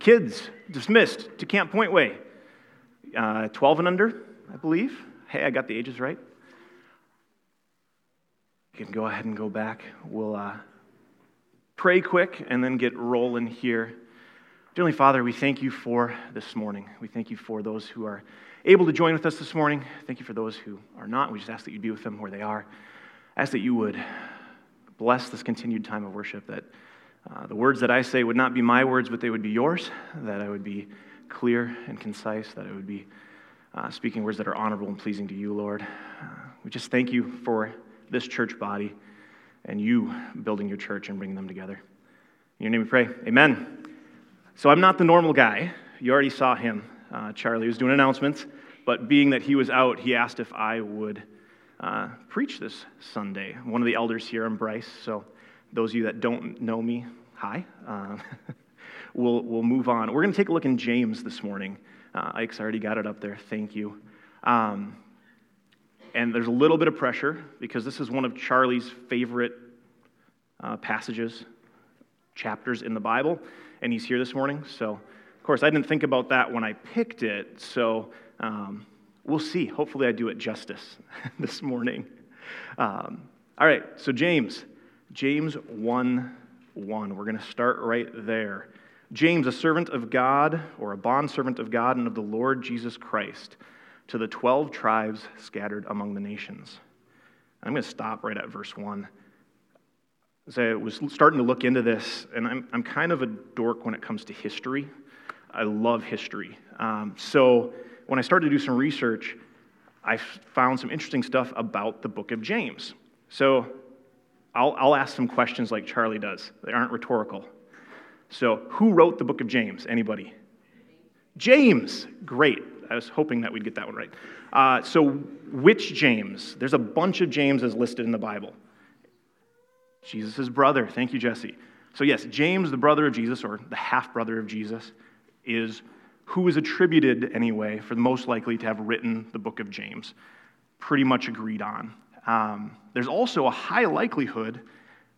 kids dismissed to Camp Point Way. Uh, 12 and under, I believe. Hey, I got the ages right. You can go ahead and go back. We'll uh, pray quick and then get rolling here. Dearly Father, we thank you for this morning. We thank you for those who are able to join with us this morning. Thank you for those who are not. We just ask that you be with them where they are. Ask that you would bless this continued time of worship, that uh, the words that I say would not be my words, but they would be yours, that I would be clear and concise, that I would be uh, speaking words that are honorable and pleasing to you, Lord. Uh, we just thank you for this church body and you building your church and bringing them together. In your name we pray. Amen. So I'm not the normal guy. You already saw him. Uh, Charlie was doing announcements, but being that he was out, he asked if I would uh, preach this Sunday. One of the elders here, I'm Bryce. So those of you that don't know me, hi. Uh, we'll, we'll move on. We're going to take a look in James this morning. Uh, Ike's already got it up there. Thank you. Um, and there's a little bit of pressure because this is one of Charlie's favorite uh, passages, chapters in the Bible, and he's here this morning. So, of course, I didn't think about that when I picked it. So, um, we'll see. Hopefully, I do it justice this morning. Um, all right, so James, James 1 1. We're going to start right there. James, a servant of God, or a bondservant of God and of the Lord Jesus Christ, to the 12 tribes scattered among the nations. I'm going to stop right at verse 1. As I was starting to look into this, and I'm, I'm kind of a dork when it comes to history. I love history. Um, so when I started to do some research, I found some interesting stuff about the book of James. So I'll, I'll ask some questions like Charlie does. They aren't rhetorical. So, who wrote the book of James? Anybody? James. Great. I was hoping that we'd get that one right. Uh, so, which James? There's a bunch of Jameses listed in the Bible. Jesus' brother. Thank you, Jesse. So, yes, James, the brother of Jesus, or the half brother of Jesus, is who is attributed, anyway, for the most likely to have written the book of James. Pretty much agreed on. Um, there's also a high likelihood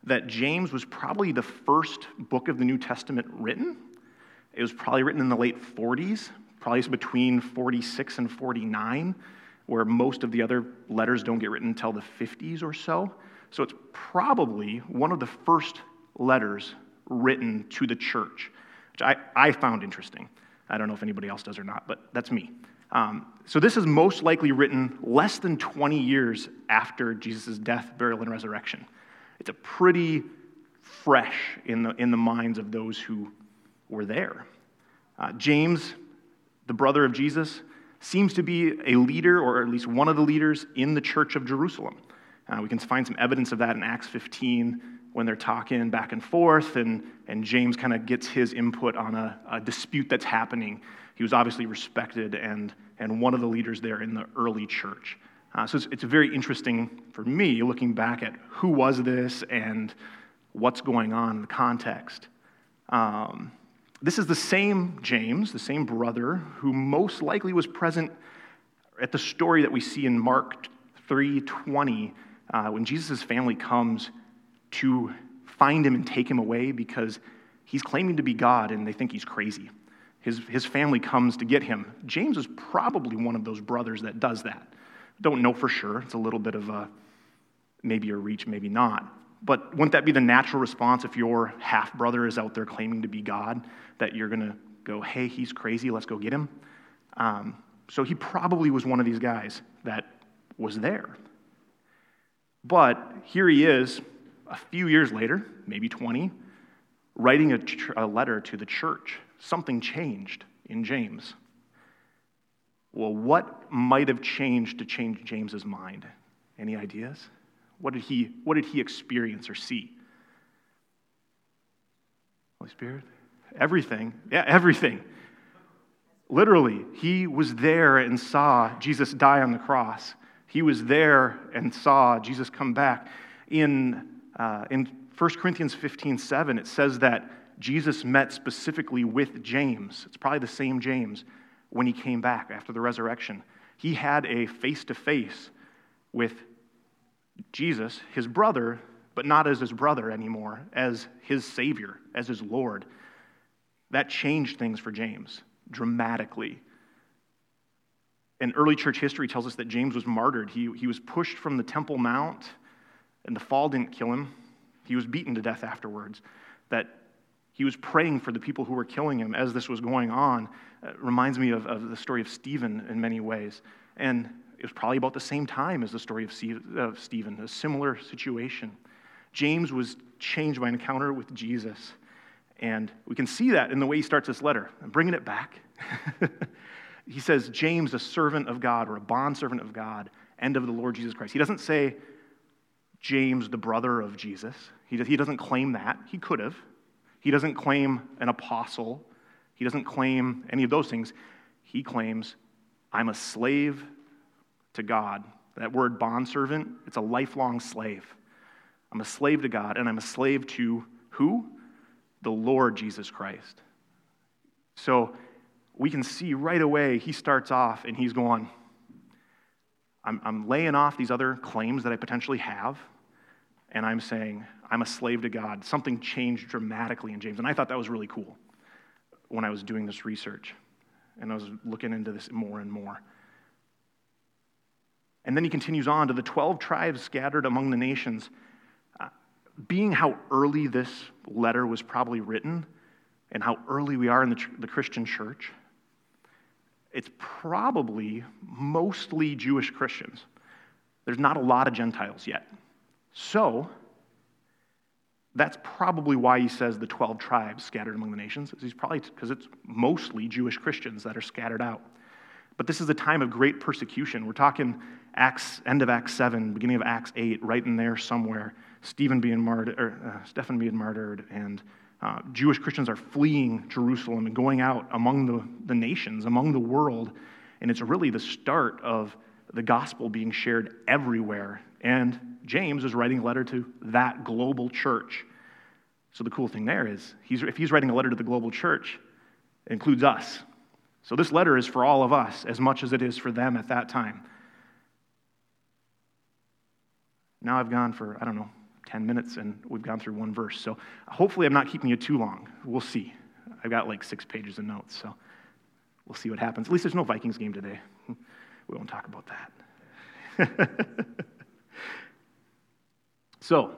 that James was probably the first book of the New Testament written. It was probably written in the late 40s, probably between 46 and 49, where most of the other letters don't get written until the 50s or so. So it's probably one of the first letters written to the church, which I, I found interesting. I don't know if anybody else does or not, but that's me. Um, so this is most likely written less than 20 years after Jesus' death, burial, and resurrection. It's a pretty fresh in the, in the minds of those who were there. Uh, James, the brother of Jesus, seems to be a leader, or at least one of the leaders, in the church of Jerusalem. Uh, we can find some evidence of that in Acts 15 when they're talking back and forth, and, and James kind of gets his input on a, a dispute that's happening he was obviously respected and, and one of the leaders there in the early church. Uh, so it's, it's very interesting for me looking back at who was this and what's going on in the context. Um, this is the same James, the same brother, who most likely was present at the story that we see in Mark 3:20 uh, when Jesus' family comes to find him and take him away because he's claiming to be God and they think he's crazy. His, his family comes to get him. James is probably one of those brothers that does that. Don't know for sure. It's a little bit of a maybe a reach, maybe not. But wouldn't that be the natural response if your half brother is out there claiming to be God, that you're going to go, hey, he's crazy, let's go get him? Um, so he probably was one of these guys that was there. But here he is, a few years later, maybe 20, writing a, a letter to the church something changed in James. Well, what might have changed to change James's mind? Any ideas? What did he, what did he experience or see? Holy Spirit? Everything. Yeah, everything. Literally, he was there and saw Jesus die on the cross. He was there and saw Jesus come back. In, uh, in 1 Corinthians 15 7, it says that Jesus met specifically with James. It's probably the same James when he came back after the resurrection. He had a face to face with Jesus, his brother, but not as his brother anymore, as his Savior, as his Lord. That changed things for James dramatically. And early church history tells us that James was martyred. He, he was pushed from the Temple Mount, and the fall didn't kill him. He was beaten to death afterwards. That he was praying for the people who were killing him as this was going on. It reminds me of, of the story of Stephen in many ways. And it was probably about the same time as the story of Stephen, a similar situation. James was changed by an encounter with Jesus. And we can see that in the way he starts this letter. I'm bringing it back. he says, James, a servant of God or a bondservant of God and of the Lord Jesus Christ. He doesn't say, James, the brother of Jesus. He, he doesn't claim that. He could have. He doesn't claim an apostle. He doesn't claim any of those things. He claims, I'm a slave to God. That word bondservant, it's a lifelong slave. I'm a slave to God, and I'm a slave to who? The Lord Jesus Christ. So we can see right away he starts off and he's going, I'm, I'm laying off these other claims that I potentially have, and I'm saying, I'm a slave to God. Something changed dramatically in James, and I thought that was really cool when I was doing this research and I was looking into this more and more. And then he continues on to the 12 tribes scattered among the nations. Uh, being how early this letter was probably written and how early we are in the, the Christian church, it's probably mostly Jewish Christians. There's not a lot of Gentiles yet. So, that's probably why he says the 12 tribes scattered among the nations. He's probably because it's mostly Jewish Christians that are scattered out. But this is a time of great persecution. We're talking Acts, end of Acts 7, beginning of Acts 8, right in there somewhere. Stephen being martyred, or, uh, Stephen being martyred, and uh, Jewish Christians are fleeing Jerusalem and going out among the, the nations, among the world. And it's really the start of the gospel being shared everywhere. And James is writing a letter to that global church. So the cool thing there is, he's, if he's writing a letter to the global church, it includes us. So this letter is for all of us as much as it is for them at that time. Now I've gone for, I don't know, 10 minutes and we've gone through one verse. So hopefully I'm not keeping you too long. We'll see. I've got like six pages of notes, so we'll see what happens. At least there's no Vikings game today. We won't talk about that. so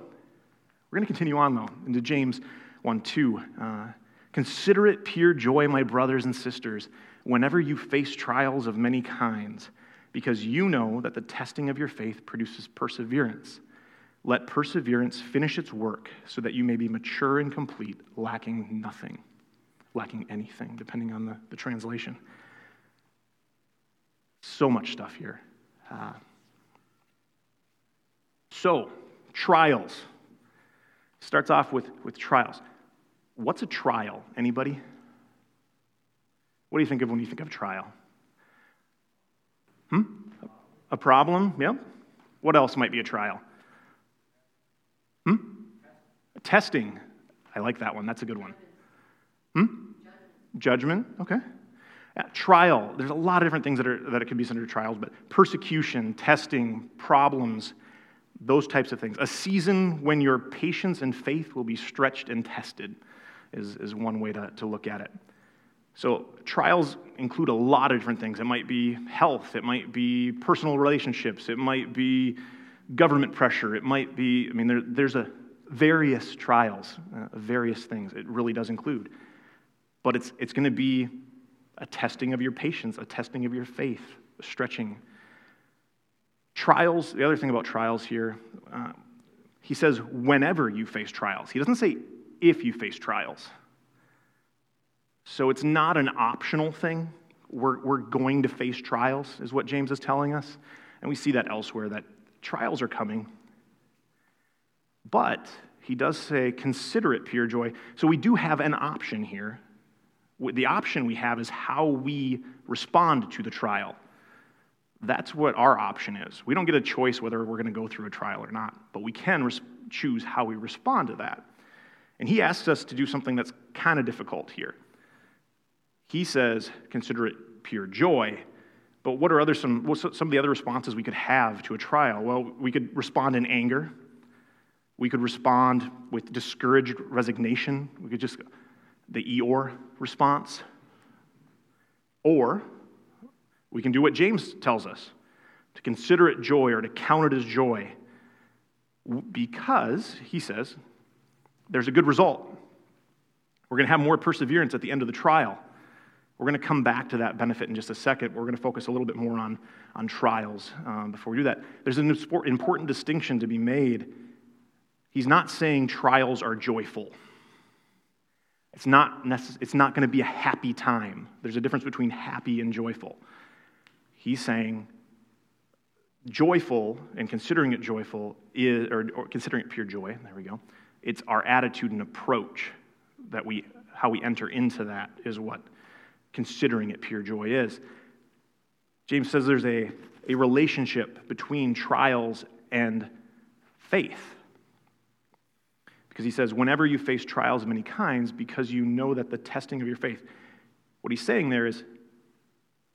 we're going to continue on, though, into James 1 2. Uh, Consider it pure joy, my brothers and sisters, whenever you face trials of many kinds, because you know that the testing of your faith produces perseverance. Let perseverance finish its work so that you may be mature and complete, lacking nothing, lacking anything, depending on the, the translation. So much stuff here. Uh, so, trials. Starts off with, with trials. What's a trial? Anybody? What do you think of when you think of a trial? Hmm? A problem? Yep. What else might be a trial? Testing. I like that one. That's a good one. Hmm? Judgment. Okay. Yeah, trial. There's a lot of different things that, are, that it can be under trials, but persecution, testing, problems, those types of things. A season when your patience and faith will be stretched and tested is, is one way to, to look at it. So, trials include a lot of different things. It might be health, it might be personal relationships, it might be government pressure, it might be, I mean, there, there's a various trials, uh, various things. It really does include. But it's, it's going to be a testing of your patience, a testing of your faith, a stretching. Trials, the other thing about trials here, uh, he says, whenever you face trials. He doesn't say if you face trials. So it's not an optional thing. We're, we're going to face trials, is what James is telling us. And we see that elsewhere, that trials are coming. But he does say, consider it pure joy. So we do have an option here. The option we have is how we respond to the trial. That's what our option is. We don't get a choice whether we're going to go through a trial or not, but we can res- choose how we respond to that. And he asks us to do something that's kind of difficult here. He says, consider it pure joy. But what are other some, some of the other responses we could have to a trial? Well, we could respond in anger. We could respond with discouraged resignation. We could just the Eeyore response. Or we can do what James tells us to consider it joy or to count it as joy because, he says, there's a good result. We're going to have more perseverance at the end of the trial. We're going to come back to that benefit in just a second. We're going to focus a little bit more on, on trials um, before we do that. There's an important distinction to be made. He's not saying trials are joyful. It's not, necess- it's not going to be a happy time. There's a difference between happy and joyful. He's saying joyful and considering it joyful is, or, or considering it pure joy, there we go, it's our attitude and approach that we, how we enter into that is what considering it pure joy is. James says there's a, a relationship between trials and faith. Because he says, whenever you face trials of many kinds, because you know that the testing of your faith, what he's saying there is,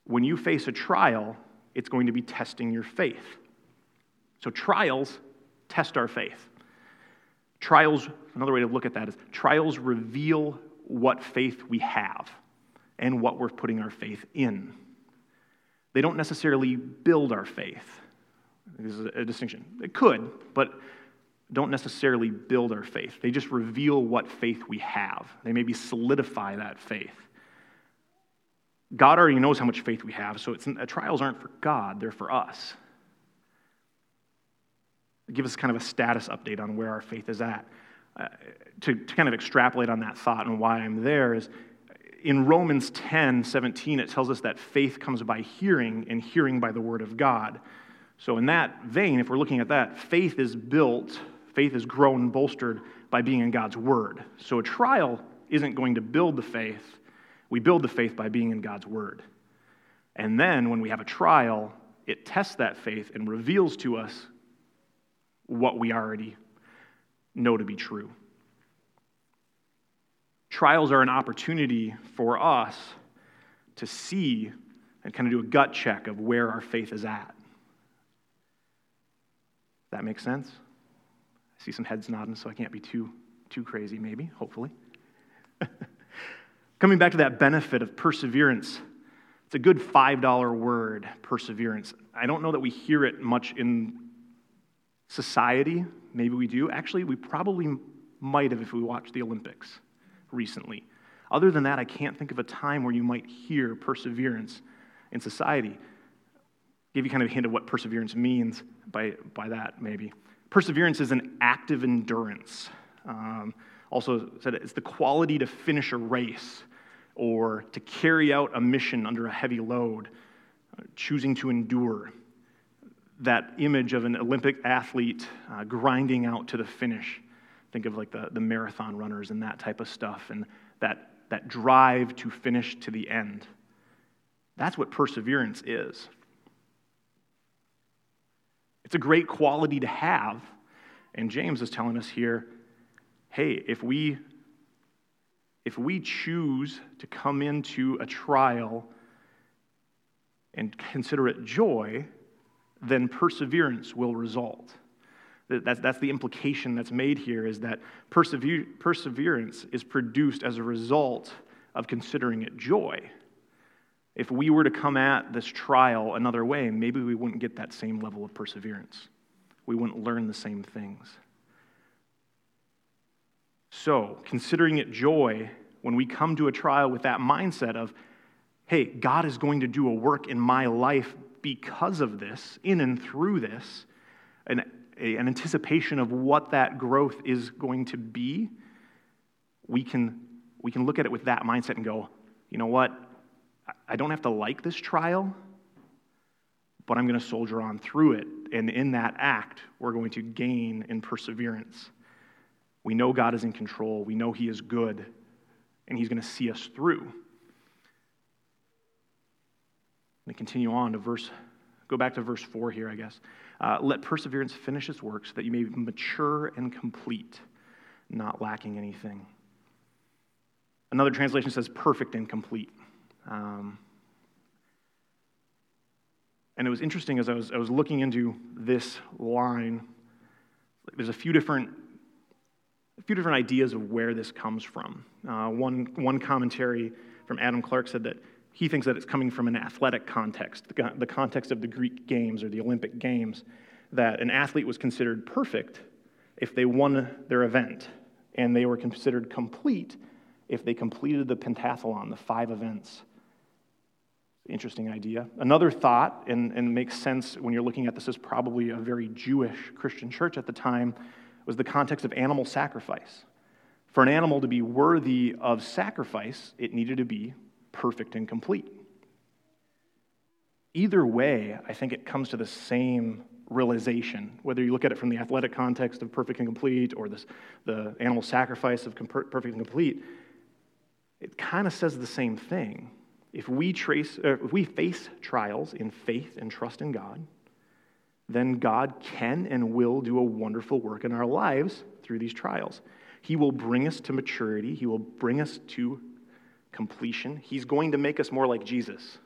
when you face a trial, it's going to be testing your faith. So trials test our faith. Trials, another way to look at that is trials reveal what faith we have and what we're putting our faith in. They don't necessarily build our faith. This is a distinction. It could, but don't necessarily build our faith. They just reveal what faith we have. They maybe solidify that faith. God already knows how much faith we have, so trials aren't for God, they're for us. Give us kind of a status update on where our faith is at. Uh, to, to kind of extrapolate on that thought and why I'm there is in Romans 10 17, it tells us that faith comes by hearing, and hearing by the word of God. So, in that vein, if we're looking at that, faith is built, faith is grown and bolstered by being in God's word. So, a trial isn't going to build the faith, we build the faith by being in God's word. And then when we have a trial, it tests that faith and reveals to us what we already know to be true. Trials are an opportunity for us to see and kind of do a gut check of where our faith is at. That makes sense? I see some heads nodding, so I can't be too, too crazy, maybe, hopefully. Coming back to that benefit of perseverance, it's a good $5 word, perseverance. I don't know that we hear it much in society. Maybe we do. Actually, we probably might have if we watched the Olympics recently. Other than that, I can't think of a time where you might hear perseverance in society. Give you kind of a hint of what perseverance means by, by that, maybe. Perseverance is an active endurance. Um, also said it's the quality to finish a race or to carry out a mission under a heavy load, uh, choosing to endure. That image of an Olympic athlete uh, grinding out to the finish. Think of like the, the marathon runners and that type of stuff, and that, that drive to finish to the end. That's what perseverance is. It's a great quality to have. And James is telling us here hey, if we if we choose to come into a trial and consider it joy, then perseverance will result. That's, that's the implication that's made here is that persever- perseverance is produced as a result of considering it joy. If we were to come at this trial another way, maybe we wouldn't get that same level of perseverance. We wouldn't learn the same things. So, considering it joy, when we come to a trial with that mindset of, hey, God is going to do a work in my life because of this, in and through this, an, a, an anticipation of what that growth is going to be, we can, we can look at it with that mindset and go, you know what? I don't have to like this trial, but I'm going to soldier on through it. And in that act, we're going to gain in perseverance. We know God is in control. We know He is good, and He's going to see us through. And continue on to verse, go back to verse 4 here, I guess. Uh, Let perseverance finish its work so that you may be mature and complete, not lacking anything. Another translation says perfect and complete. Um, and it was interesting as I was, I was looking into this line, there's a few different a few different ideas of where this comes from. Uh, one, one commentary from Adam Clarke said that he thinks that it's coming from an athletic context, the, the context of the Greek games or the Olympic games, that an athlete was considered perfect if they won their event, and they were considered complete if they completed the pentathlon, the five events. Interesting idea. Another thought, and, and makes sense when you're looking at this as probably a very Jewish Christian church at the time, was the context of animal sacrifice. For an animal to be worthy of sacrifice, it needed to be perfect and complete. Either way, I think it comes to the same realization, whether you look at it from the athletic context of perfect and complete or this, the animal sacrifice of perfect and complete, it kind of says the same thing. If we, trace, uh, if we face trials in faith and trust in God, then God can and will do a wonderful work in our lives through these trials. He will bring us to maturity, He will bring us to completion. He's going to make us more like Jesus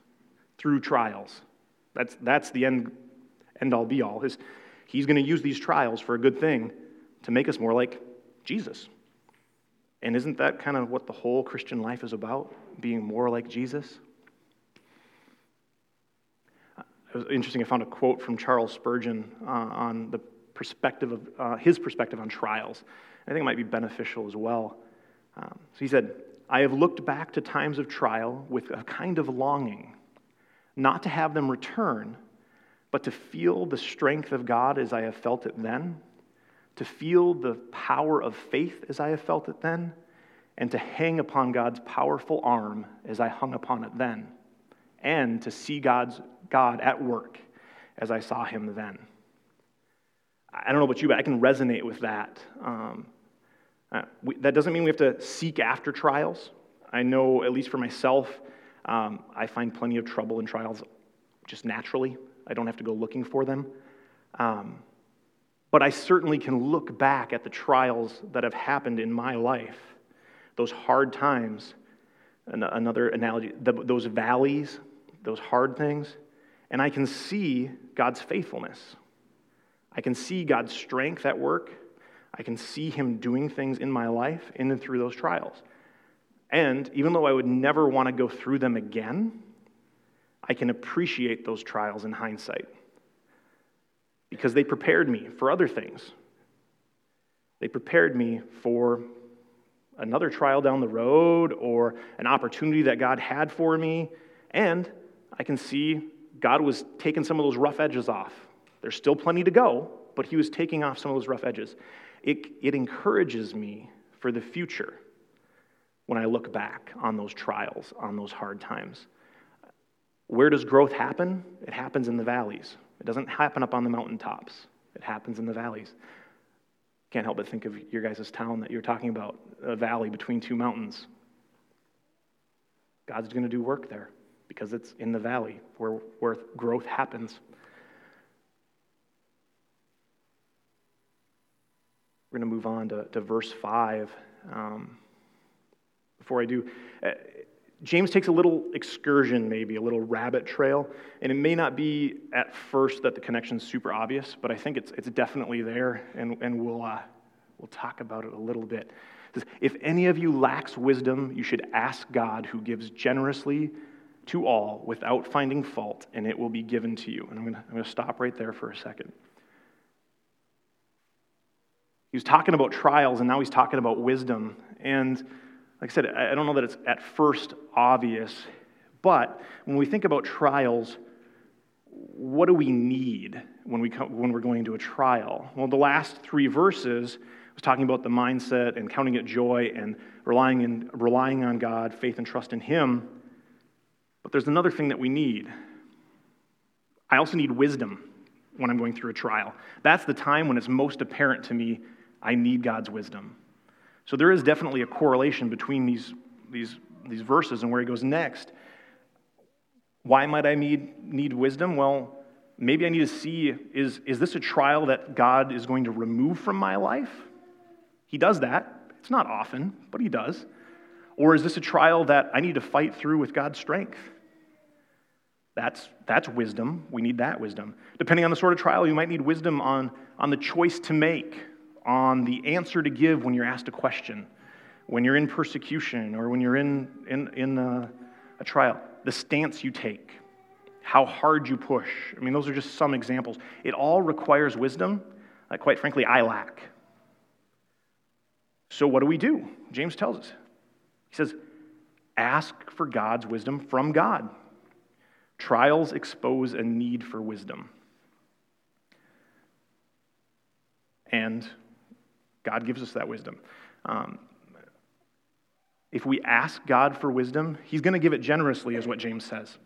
through trials. That's, that's the end, end all be all. Is he's going to use these trials for a good thing to make us more like Jesus. And isn't that kind of what the whole Christian life is about? Being more like Jesus? It was interesting. I found a quote from Charles Spurgeon uh, on the perspective of uh, his perspective on trials. I think it might be beneficial as well. Um, so he said, I have looked back to times of trial with a kind of longing, not to have them return, but to feel the strength of God as I have felt it then, to feel the power of faith as I have felt it then, and to hang upon God's powerful arm as I hung upon it then, and to see God's God at work as I saw him then. I don't know about you, but I can resonate with that. Um, uh, we, that doesn't mean we have to seek after trials. I know, at least for myself, um, I find plenty of trouble in trials just naturally. I don't have to go looking for them. Um, but I certainly can look back at the trials that have happened in my life, those hard times. Another analogy, those valleys, those hard things, and I can see God's faithfulness. I can see God's strength at work. I can see Him doing things in my life in and through those trials. And even though I would never want to go through them again, I can appreciate those trials in hindsight because they prepared me for other things. They prepared me for another trial down the road or an opportunity that God had for me. And I can see God was taking some of those rough edges off. There's still plenty to go, but He was taking off some of those rough edges. It, it encourages me for the future when I look back on those trials, on those hard times. Where does growth happen? It happens in the valleys. It doesn't happen up on the mountaintops, it happens in the valleys. Can't help but think of your guys' town that you're talking about, a valley between two mountains. God's going to do work there because it's in the valley where, where growth happens. We're going to move on to, to verse 5. Um, before I do, uh, James takes a little excursion, maybe, a little rabbit trail, and it may not be at first that the connection's super obvious, but I think it's, it's definitely there, and, and we'll, uh, we'll talk about it a little bit. Says, If any of you lacks wisdom, you should ask God, who gives generously to all without finding fault, and it will be given to you. And I'm going to stop right there for a second. He was talking about trials, and now he's talking about wisdom. And like I said, I don't know that it's at first obvious, but when we think about trials, what do we need when, we come, when we're going into a trial? Well, the last three verses was talking about the mindset and counting it joy and relying, in, relying on God, faith and trust in Him. But there's another thing that we need. I also need wisdom when I'm going through a trial. That's the time when it's most apparent to me I need God's wisdom. So there is definitely a correlation between these, these, these verses and where he goes next. Why might I need, need wisdom? Well, maybe I need to see is, is this a trial that God is going to remove from my life? He does that. It's not often, but he does. Or is this a trial that I need to fight through with God's strength? That's, that's wisdom. We need that wisdom. Depending on the sort of trial, you might need wisdom on, on the choice to make. On the answer to give when you're asked a question, when you're in persecution, or when you're in, in, in a, a trial, the stance you take, how hard you push. I mean, those are just some examples. It all requires wisdom that, quite frankly, I lack. So, what do we do? James tells us. He says, ask for God's wisdom from God. Trials expose a need for wisdom. And God gives us that wisdom. Um, if we ask God for wisdom, He's going to give it generously, is what James says.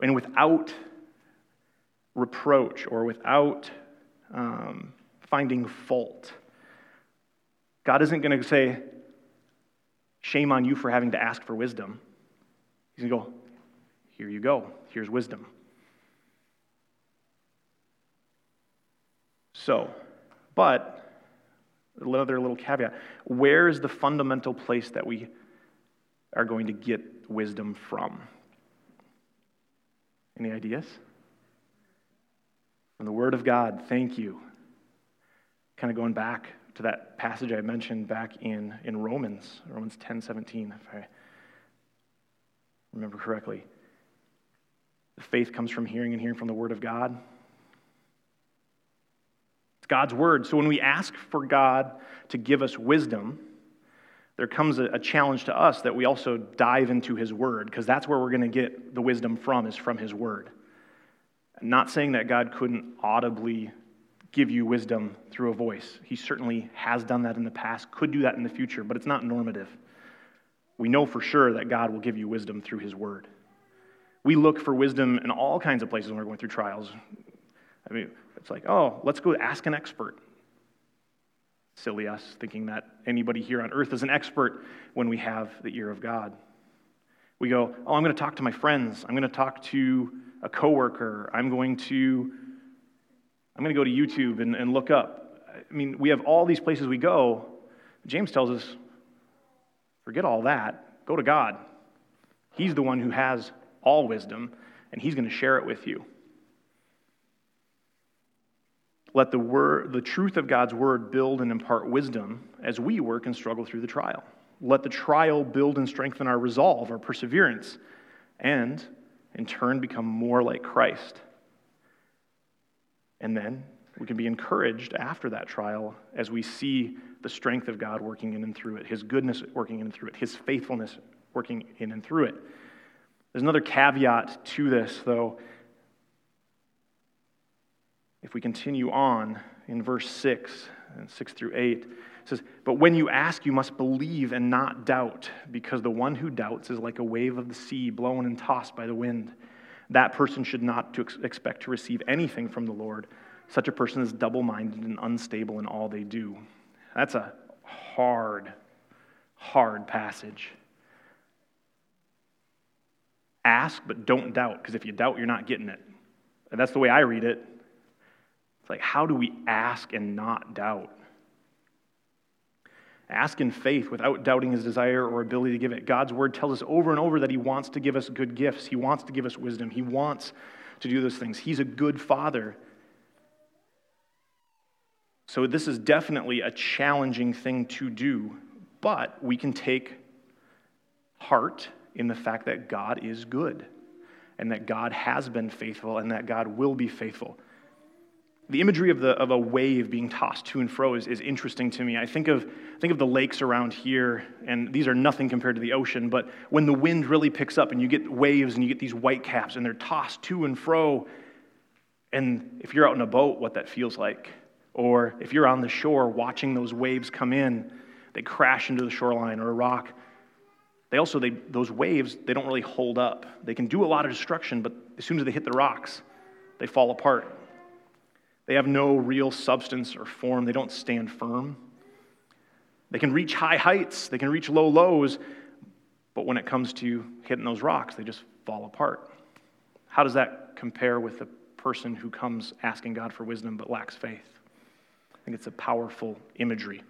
And without reproach or without um, finding fault. God isn't going to say, shame on you for having to ask for wisdom. He's going to go, here you go. Here's wisdom. So, but another little caveat where is the fundamental place that we are going to get wisdom from? Any ideas? From the Word of God, thank you. Kind of going back to that passage I mentioned back in, in Romans, Romans 10 17, if I remember correctly. The faith comes from hearing and hearing from the Word of God. God's Word. So when we ask for God to give us wisdom, there comes a, a challenge to us that we also dive into His Word, because that's where we're going to get the wisdom from, is from His Word. I'm not saying that God couldn't audibly give you wisdom through a voice. He certainly has done that in the past, could do that in the future, but it's not normative. We know for sure that God will give you wisdom through His Word. We look for wisdom in all kinds of places when we're going through trials. I mean, it's like, oh, let's go ask an expert. Silly us thinking that anybody here on earth is an expert when we have the ear of God. We go, oh, I'm going to talk to my friends. I'm going to talk to a coworker. I'm going to I'm going to go to YouTube and, and look up. I mean, we have all these places we go. James tells us, forget all that. Go to God. He's the one who has all wisdom, and He's going to share it with you. Let the, word, the truth of God's word build and impart wisdom as we work and struggle through the trial. Let the trial build and strengthen our resolve, our perseverance, and in turn become more like Christ. And then we can be encouraged after that trial as we see the strength of God working in and through it, His goodness working in and through it, His faithfulness working in and through it. There's another caveat to this, though. If we continue on in verse 6 and 6 through 8, it says, But when you ask, you must believe and not doubt, because the one who doubts is like a wave of the sea blown and tossed by the wind that person should not to expect to receive anything from the Lord. Such a person is double minded and unstable in all they do. That's a hard, hard passage. Ask, but don't doubt, because if you doubt, you're not getting it. And that's the way I read it. It's like, how do we ask and not doubt? Ask in faith without doubting his desire or ability to give it. God's word tells us over and over that he wants to give us good gifts. He wants to give us wisdom. He wants to do those things. He's a good father. So, this is definitely a challenging thing to do, but we can take heart in the fact that God is good and that God has been faithful and that God will be faithful the imagery of, the, of a wave being tossed to and fro is, is interesting to me. I think of, think of the lakes around here, and these are nothing compared to the ocean, but when the wind really picks up and you get waves and you get these white caps and they're tossed to and fro, and if you're out in a boat, what that feels like, or if you're on the shore watching those waves come in, they crash into the shoreline or a rock. They also, they, those waves, they don't really hold up. They can do a lot of destruction, but as soon as they hit the rocks, they fall apart. They have no real substance or form, they don't stand firm. They can reach high heights, they can reach low lows, but when it comes to hitting those rocks, they just fall apart. How does that compare with the person who comes asking God for wisdom but lacks faith? I think it's a powerful imagery.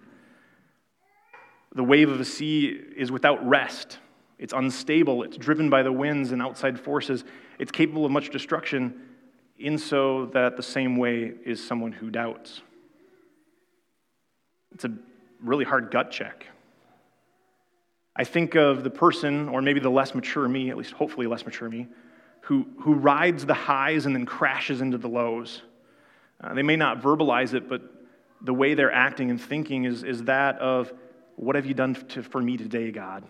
The wave of a sea is without rest. It's unstable. It's driven by the winds and outside forces. It's capable of much destruction in so that the same way is someone who doubts. It's a really hard gut check. I think of the person, or maybe the less mature me, at least hopefully less mature me, who, who rides the highs and then crashes into the lows. Uh, they may not verbalize it, but the way they're acting and thinking is, is that of, What have you done to, for me today, God?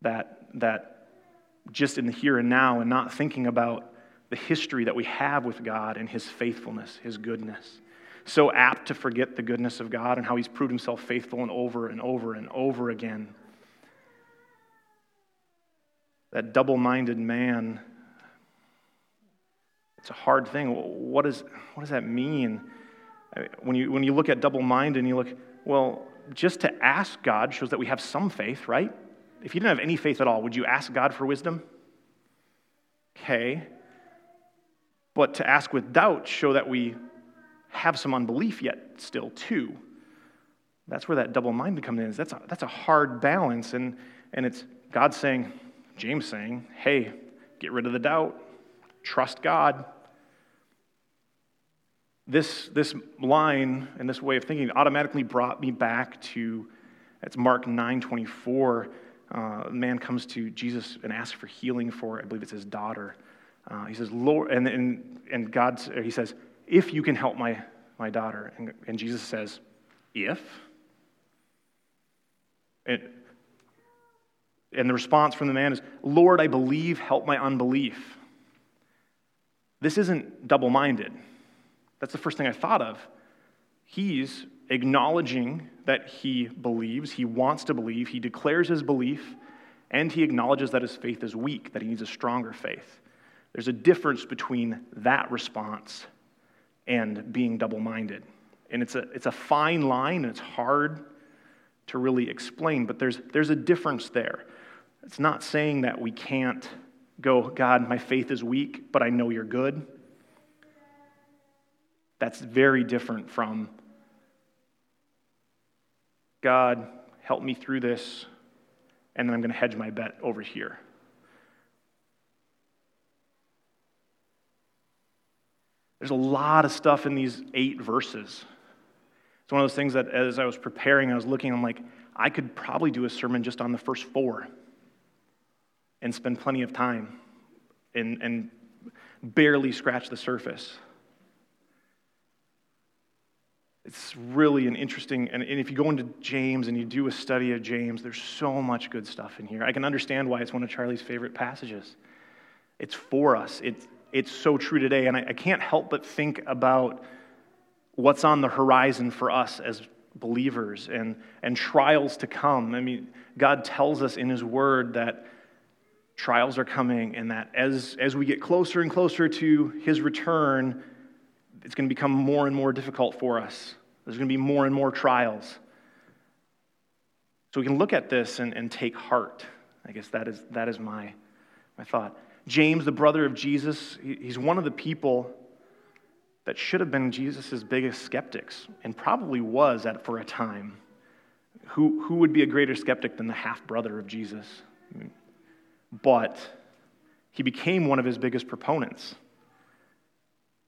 That, that just in the here and now and not thinking about the history that we have with God and His faithfulness, His goodness. So apt to forget the goodness of God and how He's proved Himself faithful and over and over and over again. That double minded man, it's a hard thing. What, is, what does that mean? When you, when you look at double minded and you look, well, just to ask God shows that we have some faith, right? If you didn't have any faith at all, would you ask God for wisdom? Okay. But to ask with doubt show that we have some unbelief yet still too. That's where that double-minded comes in. That's a, that's a hard balance. And, and it's God saying, James saying, hey, get rid of the doubt. Trust God. This, this line and this way of thinking automatically brought me back to, it's Mark 9 24. Uh, a man comes to Jesus and asks for healing for, I believe it's his daughter. Uh, he says, Lord, and, and, and God, he says, if you can help my, my daughter. And, and Jesus says, if? And, and the response from the man is, Lord, I believe, help my unbelief. This isn't double minded. That's the first thing I thought of. He's acknowledging that he believes, he wants to believe, he declares his belief, and he acknowledges that his faith is weak, that he needs a stronger faith. There's a difference between that response and being double minded. And it's a, it's a fine line and it's hard to really explain, but there's, there's a difference there. It's not saying that we can't go, God, my faith is weak, but I know you're good. That's very different from, God, help me through this, and then I'm going to hedge my bet over here. There's a lot of stuff in these eight verses. It's one of those things that as I was preparing, I was looking, I'm like, I could probably do a sermon just on the first four and spend plenty of time and, and barely scratch the surface. It's really an interesting, and, and if you go into James and you do a study of James, there's so much good stuff in here. I can understand why it's one of Charlie's favorite passages. It's for us, it's, it's so true today. And I, I can't help but think about what's on the horizon for us as believers and, and trials to come. I mean, God tells us in His Word that trials are coming and that as, as we get closer and closer to His return, it's going to become more and more difficult for us. There's going to be more and more trials. So we can look at this and, and take heart. I guess that is, that is my, my thought. James, the brother of Jesus, he's one of the people that should have been Jesus' biggest skeptics, and probably was at, for a time. Who, who would be a greater skeptic than the half brother of Jesus? But he became one of his biggest proponents.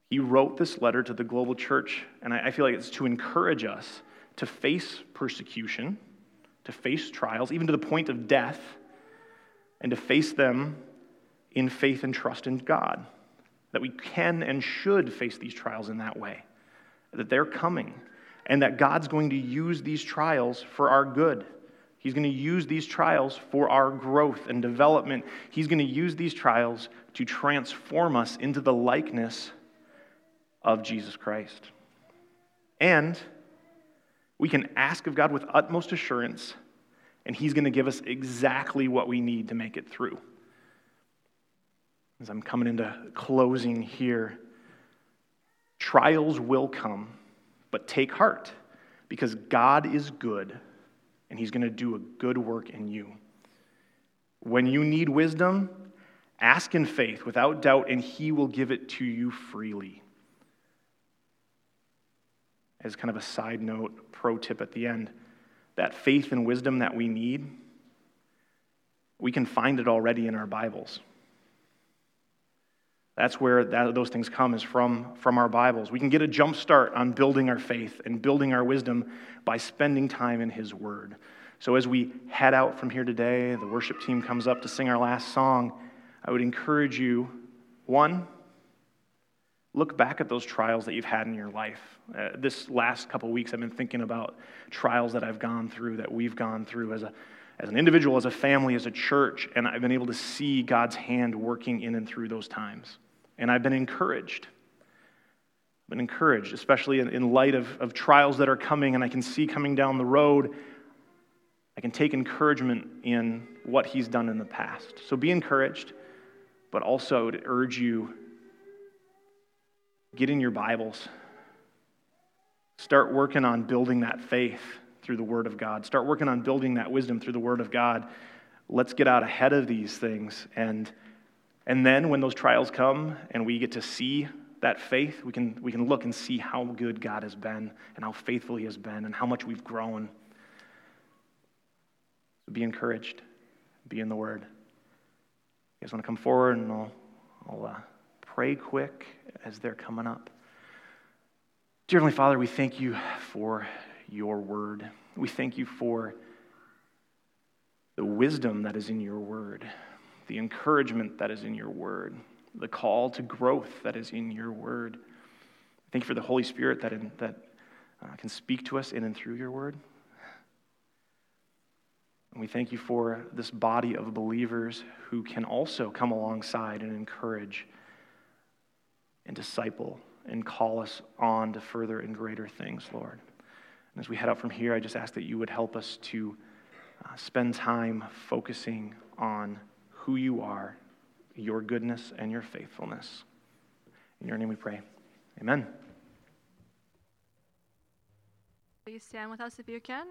He wrote this letter to the global church, and I, I feel like it's to encourage us to face persecution, to face trials, even to the point of death, and to face them in faith and trust in God. That we can and should face these trials in that way. That they're coming. And that God's going to use these trials for our good. He's going to use these trials for our growth and development. He's going to use these trials to transform us into the likeness of Jesus Christ. And we can ask of God with utmost assurance, and He's going to give us exactly what we need to make it through as I'm coming into closing here, trials will come, but take heart because God is good and He's going to do a good work in you. When you need wisdom, ask in faith without doubt, and He will give it to you freely. As kind of a side note, pro tip at the end, that faith and wisdom that we need, we can find it already in our Bibles. That's where that, those things come is from, from our Bibles. We can get a jump start on building our faith and building our wisdom by spending time in His Word. So as we head out from here today, the worship team comes up to sing our last song. I would encourage you, one, look back at those trials that you've had in your life. Uh, this last couple weeks, I've been thinking about trials that I've gone through, that we've gone through as, a, as an individual, as a family, as a church, and I've been able to see God's hand working in and through those times. And I've been encouraged. I've been encouraged, especially in, in light of, of trials that are coming and I can see coming down the road. I can take encouragement in what He's done in the past. So be encouraged, but also would urge you get in your Bibles. Start working on building that faith through the Word of God. Start working on building that wisdom through the Word of God. Let's get out ahead of these things and and then when those trials come and we get to see that faith, we can, we can look and see how good God has been and how faithful He has been and how much we've grown. So be encouraged. Be in the Word. You guys want to come forward and I'll, I'll uh, pray quick as they're coming up. Dear Heavenly Father, we thank you for your Word. We thank you for the wisdom that is in your Word the encouragement that is in your word, the call to growth that is in your word. Thank you for the Holy Spirit that, in, that uh, can speak to us in and through your word. And we thank you for this body of believers who can also come alongside and encourage and disciple and call us on to further and greater things, Lord. And as we head out from here, I just ask that you would help us to uh, spend time focusing on who you are, your goodness, and your faithfulness. In your name we pray. Amen. Please stand with us if you can.